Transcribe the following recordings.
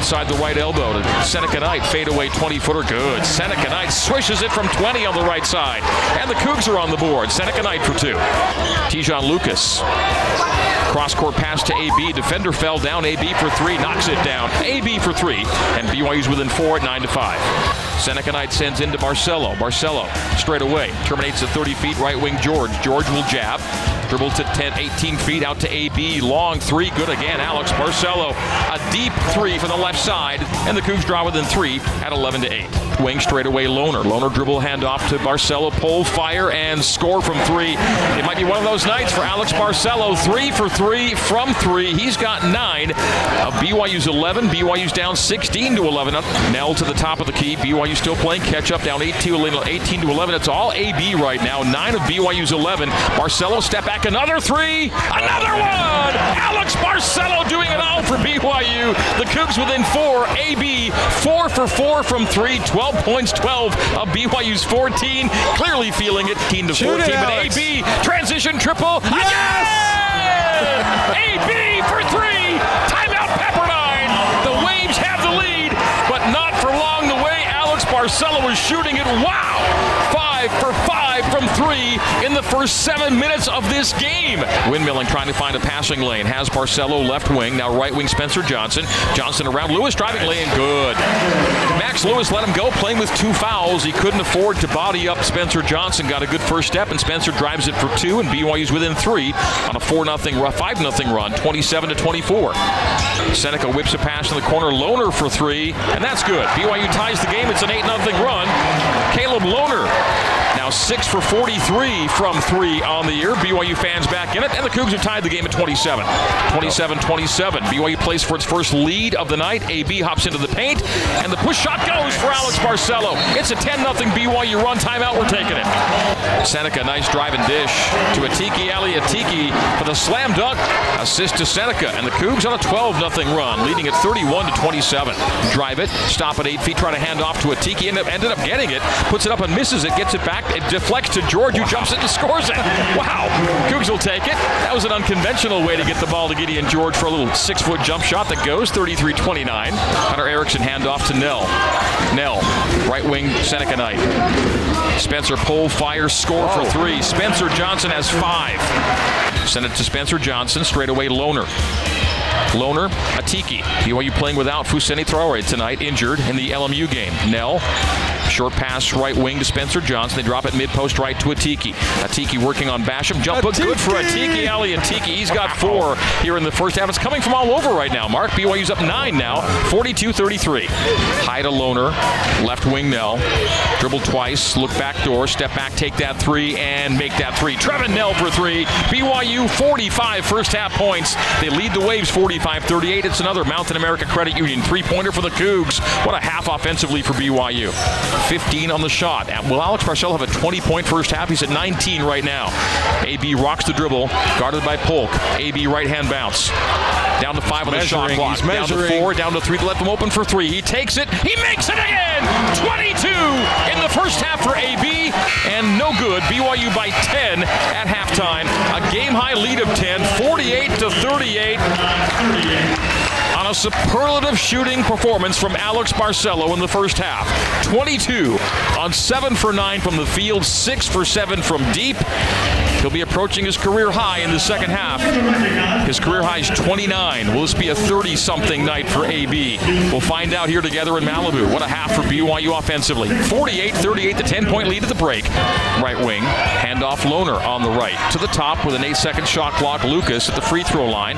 outside the right elbow to Seneca Knight. Fadeaway 20 footer. Good. Seneca Knight swishes it from 20 on the right side. And the Cougs are on the board. Seneca Knight for two. Te'Jon Lucas. Cross court pass to AB. Defender fell down. AB for three. Knocks it down. AB for three. And BYU's within four at 9 to 5. Seneca Knight sends into Barcelo. Barcelo straight away. Terminates at 30 feet. Right wing George. George will jab. Dribble to 10, 18 feet out to AB. Long three. Good again. Alex Barcelo. A deep three from the left side. And the Cougs draw within three at 11 to 8. Wing straight away Loner Lohner dribble handoff to Barcelo. Pole fire, and score from three. It might be one of those nights for Alex Barcelo. Three for three from three. He's got nine uh, of BYU's 11. BYU's down 16 to 11. Knell to the top of the key. BYU still playing catch up down 18 to 11. It's all AB right now. Nine of BYU's 11. Barcelo step back. Another three. Another one. Alex Barcelo doing it all for BYU. The Cougs within four. AB four for four from three. 12 points. 12 of BYU's 14. Clearly feeling it. 18 to 14. It, but AB transition triple. Yes! AB for three. Timeout Barcelo is shooting it. Wow! Five for five from three in the first seven minutes of this game. Windmilling trying to find a passing lane. Has Barcelo left wing. Now right wing Spencer Johnson. Johnson around Lewis driving lane. Good. Max Lewis let him go playing with two fouls. He couldn't afford to body up Spencer Johnson. Got a good first step, and Spencer drives it for two, and BYU's within three on a 4 0 5 0 run, 27 to 24. Seneca whips a pass in the corner. Lohner for three, and that's good. BYU ties the game. It's an 8 0 run. Caleb Lohner now 6 for 43 from 3 on the year. BYU fans back in it, and the Cougs have tied the game at 27. 27 27. BYU plays for its first lead of the night. AB hops into the paint, and the push shot goes for Alex Barcelo. It's a 10 0 BYU run. Timeout, we're taking it. Seneca, nice drive and dish to Atiki Ali Atiki for the slam dunk. Assist to Seneca, and the Cougs on a 12 0 run, leading at 31 to 27. Drive it, stop at 8 feet, try to hand off to Atiki, up, ended up getting it, puts it up and misses it, gets it back, it deflects to George, who jumps it and scores it. Wow, Cougs will take it. That was an unconventional way to get the ball to Gideon George for a little six foot jump shot that goes 33 29. Hunter Erickson handoff to Knell. Knell, right wing Seneca Knight. Spencer Pole fires score for oh. three. Spencer Johnson has five. Send it to Spencer Johnson, straight away Lohner. Lohner, Atiki. BYU playing without Fousseyni Traore tonight, injured in the LMU game. Knell, short pass right wing to Spencer Johnson. They drop it mid post right to Atiki. Atiki working on Basham. Jump hook, good for Atiki. Ali Atiki. He's got four here in the first half. It's coming from all over right now, Mark. BYU's up nine now, 42 33. High to Lohner, left wing Knell. Dribble twice, look back door, step back, take that three, and make that three. Trevin Knell for three. BYU 45 first half points. They lead the Waves 45 38. It's another Mountain America Credit Union three pointer for the Cougs. What a half offensively for BYU. 15 on the shot. Will Alex Barcelo have a 20 point first half? He's at 19 right now. AB rocks the dribble, guarded by Polk. AB right hand bounce. Down to five on the shot Measuring, clock. he's Down to measuring. four, down to three. Let them open for three. He takes it. He makes it again. 22 in the first half for AB, and no good. BYU by 10 at halftime. A game high lead of 10, 48 to 38 on a superlative shooting performance from Alex Barcelo in the first half. 22 on 7 for 9 from the field, 6 for 7 from deep. He'll be approaching his career high in the second half. His career high is 29. Will this be a 30 something night for AB? We'll find out here together in Malibu. What a half for BYU offensively. 48 38, the 10 point lead at the break. Right wing, handoff Lohner on the right. To the top with an 8 second shot clock. Lucas at the free throw line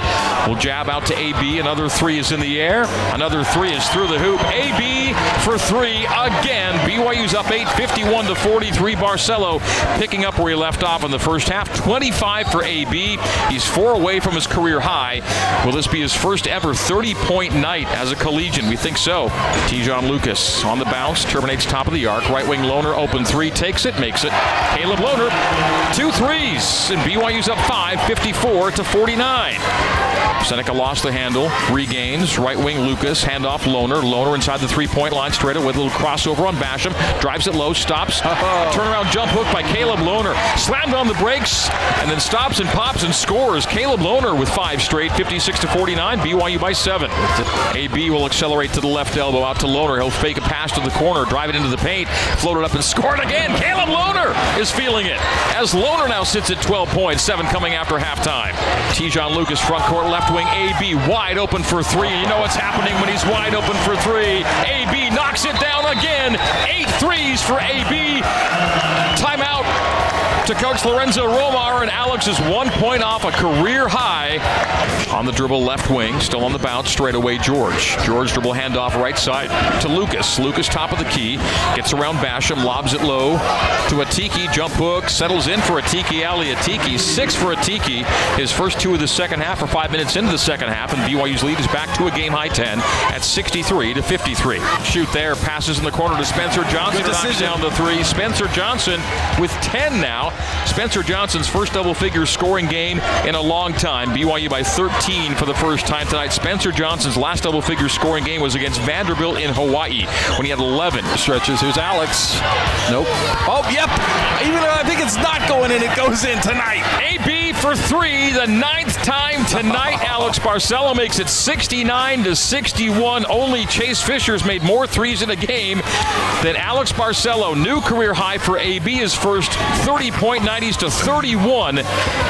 will jab out to AB. Another three is in the air. Another three is through the hoop. AB for three again. BYU's up 8, 51 to 43. Barcelo picking up where he left off in the first half. 25 for AB. He's four away from his career high. Will this be his first ever 30 point night as a collegian? We think so. Te'Jon Lucas on the bounce, terminates top of the arc. Right wing Lohner, open three, takes it, makes it. Caleb Lohner, two threes, and BYU's up 5, 54 to 49. Seneca lost the handle, regains. Right wing Lucas, handoff Lohner. Lohner inside the three point line straight away with a little crossover on Basham. Drives it low, stops. Oh. Turnaround jump hook by Caleb Lohner. Slammed on the brakes and then stops and pops and scores. Caleb Lohner with five straight, 56 to 49. BYU by seven. AB will accelerate to the left elbow out to Lohner. He'll fake a pass to the corner, drive it into the paint, float it up and score it again. Caleb Lohner is feeling it as Lohner now sits at 12 points, seven coming after halftime. Te'Jon Lucas front court left wing. AB wide open for three. You know what's happening when he's wide open for three. AB knocks it down again. Eight threes for AB. Timeout to coach Lorenzo Romar, and Alex is one point off a career high on the dribble left wing. Still on the bounce, straight away George. George dribble handoff right side to Lucas. Lucas top of the key, gets around Basham, lobs it low to Atiki. Jump hook, settles in for a Atiki Ali. Atiki, six for Atiki. His first two of the second half, or five minutes into the second half, and BYU's lead is back to a game high 10 at 63 to 53. Shoot there, passes in the corner to Spencer Johnson. Knocks down the three. Spencer Johnson with 10 now. Spencer Johnson's first double figure scoring game in a long time. BYU by 13 for the first time tonight. Spencer Johnson's last double figure scoring game was against Vanderbilt in Hawaii when he had 11. Stretches. Here's Alex. Nope. Oh, yep. Even though I think it's not going in, it goes in tonight. AB for three, the ninth time tonight. Alex Barcelo makes it 69 to 61. Only Chase Fischer's made more threes in a game than Alex Barcelo. New career high for AB. His first 30 point night. He's to 31.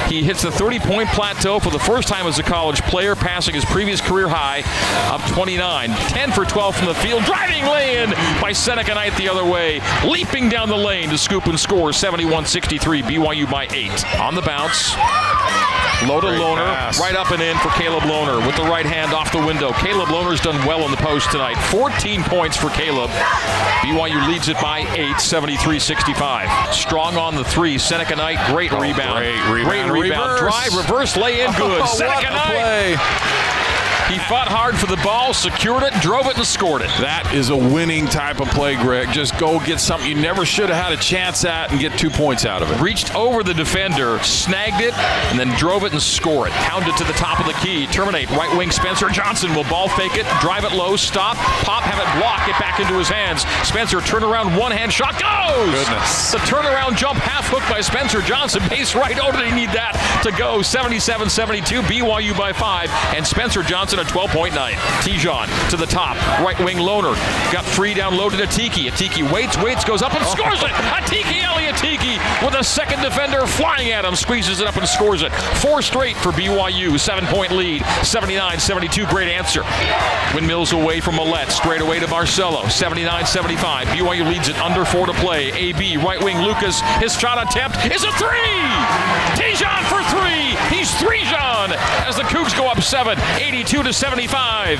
He hits the 30 point plateau for the first time as a college player, passing his previous career high of 29. 10 for 12 from the field. Driving lay in by Seneca Knight the other way. Leaping down the lane to scoop and score 71 63. BYU by 8. On the bounce. Low to Great Lohner, pass. right up and in for Caleb Lohner with the right hand off the window. Caleb Lohner's done well in the post tonight. 14 points for Caleb. BYU leads it by 8, 73 65. Strong on the three. Seneca Knight, great oh, rebound. great rebound. Great rebound. Reverse. Drive, reverse, lay in good. Oh, Seneca Knight. play. He fought hard for the ball, secured it, drove it, and scored it. That is a winning type of play, Greg. Just go get something you never should have had a chance at and get two points out of it. reached over the defender, snagged it, and then drove it and score it. Pounded to the top of the key. Terminate. Right wing Spencer Johnson will ball fake it, drive it low, stop, pop, have it block, get back into his hands. Spencer turn around, one hand shot goes. Goodness. The turnaround jump half hook by Spencer Johnson. Base right. Oh, did he need that to go? 77-72. BYU by five, and Spencer Johnson a 12-point night. Te'Jon to the top. Right wing Lohner got free down low to Atiki. Atiki waits, waits, goes up and scores it. Atiki Ali Atiki with a second defender flying at him, squeezes it up and scores it. Four straight for BYU. Seven-point lead. 79-72. Great answer. Windmills away from Mallette. Straight away to Barcelo. 79-75. BYU leads it under four to play. AB right wing Lucas. His shot attempt is a three. Te'Jon for three. He's three John as the Cougs go up seven. 82 to 75.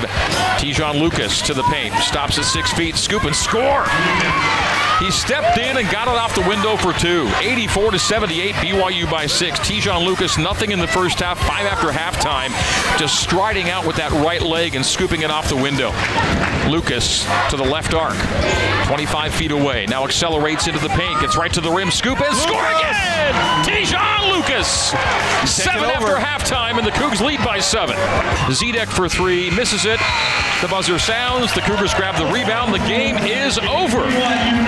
Te'Jon Lucas to the paint. Stops at six feet. Scoop and score. He stepped in and got it off the window for two. 84 to 78, BYU by six. Te'Jon Lucas, nothing in the first half, five after halftime, just striding out with that right leg and scooping it off the window. Lucas to the left arc, 25 feet away. Now accelerates into the paint, gets right to the rim, scoop and score again! After halftime, and the Cougs lead by seven. Zedek for three, misses it. The buzzer sounds. The Cougars grab the rebound. The game is over.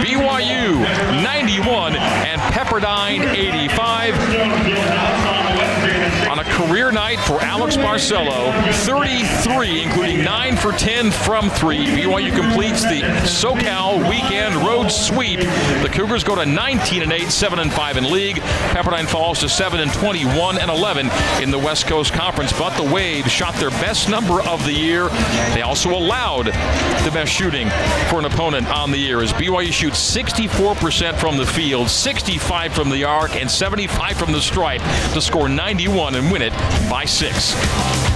BYU 91 and Pepperdine 85. On a career night for Alex Barcelo, 33, including 9 for 10 from 3. BYU completes the SoCal weekend road sweep. The Cougars go to 19 and 8, 7 and 5 in league. Pepperdine falls to 7 and 21 and 11 in the West Coast Conference. But the Waves shot their best number of the year. They also allowed the best shooting for an opponent on the year as BYU shoots 64% from the field, 65 from the arc, and 75 from the stripe to score 91 and win it by six.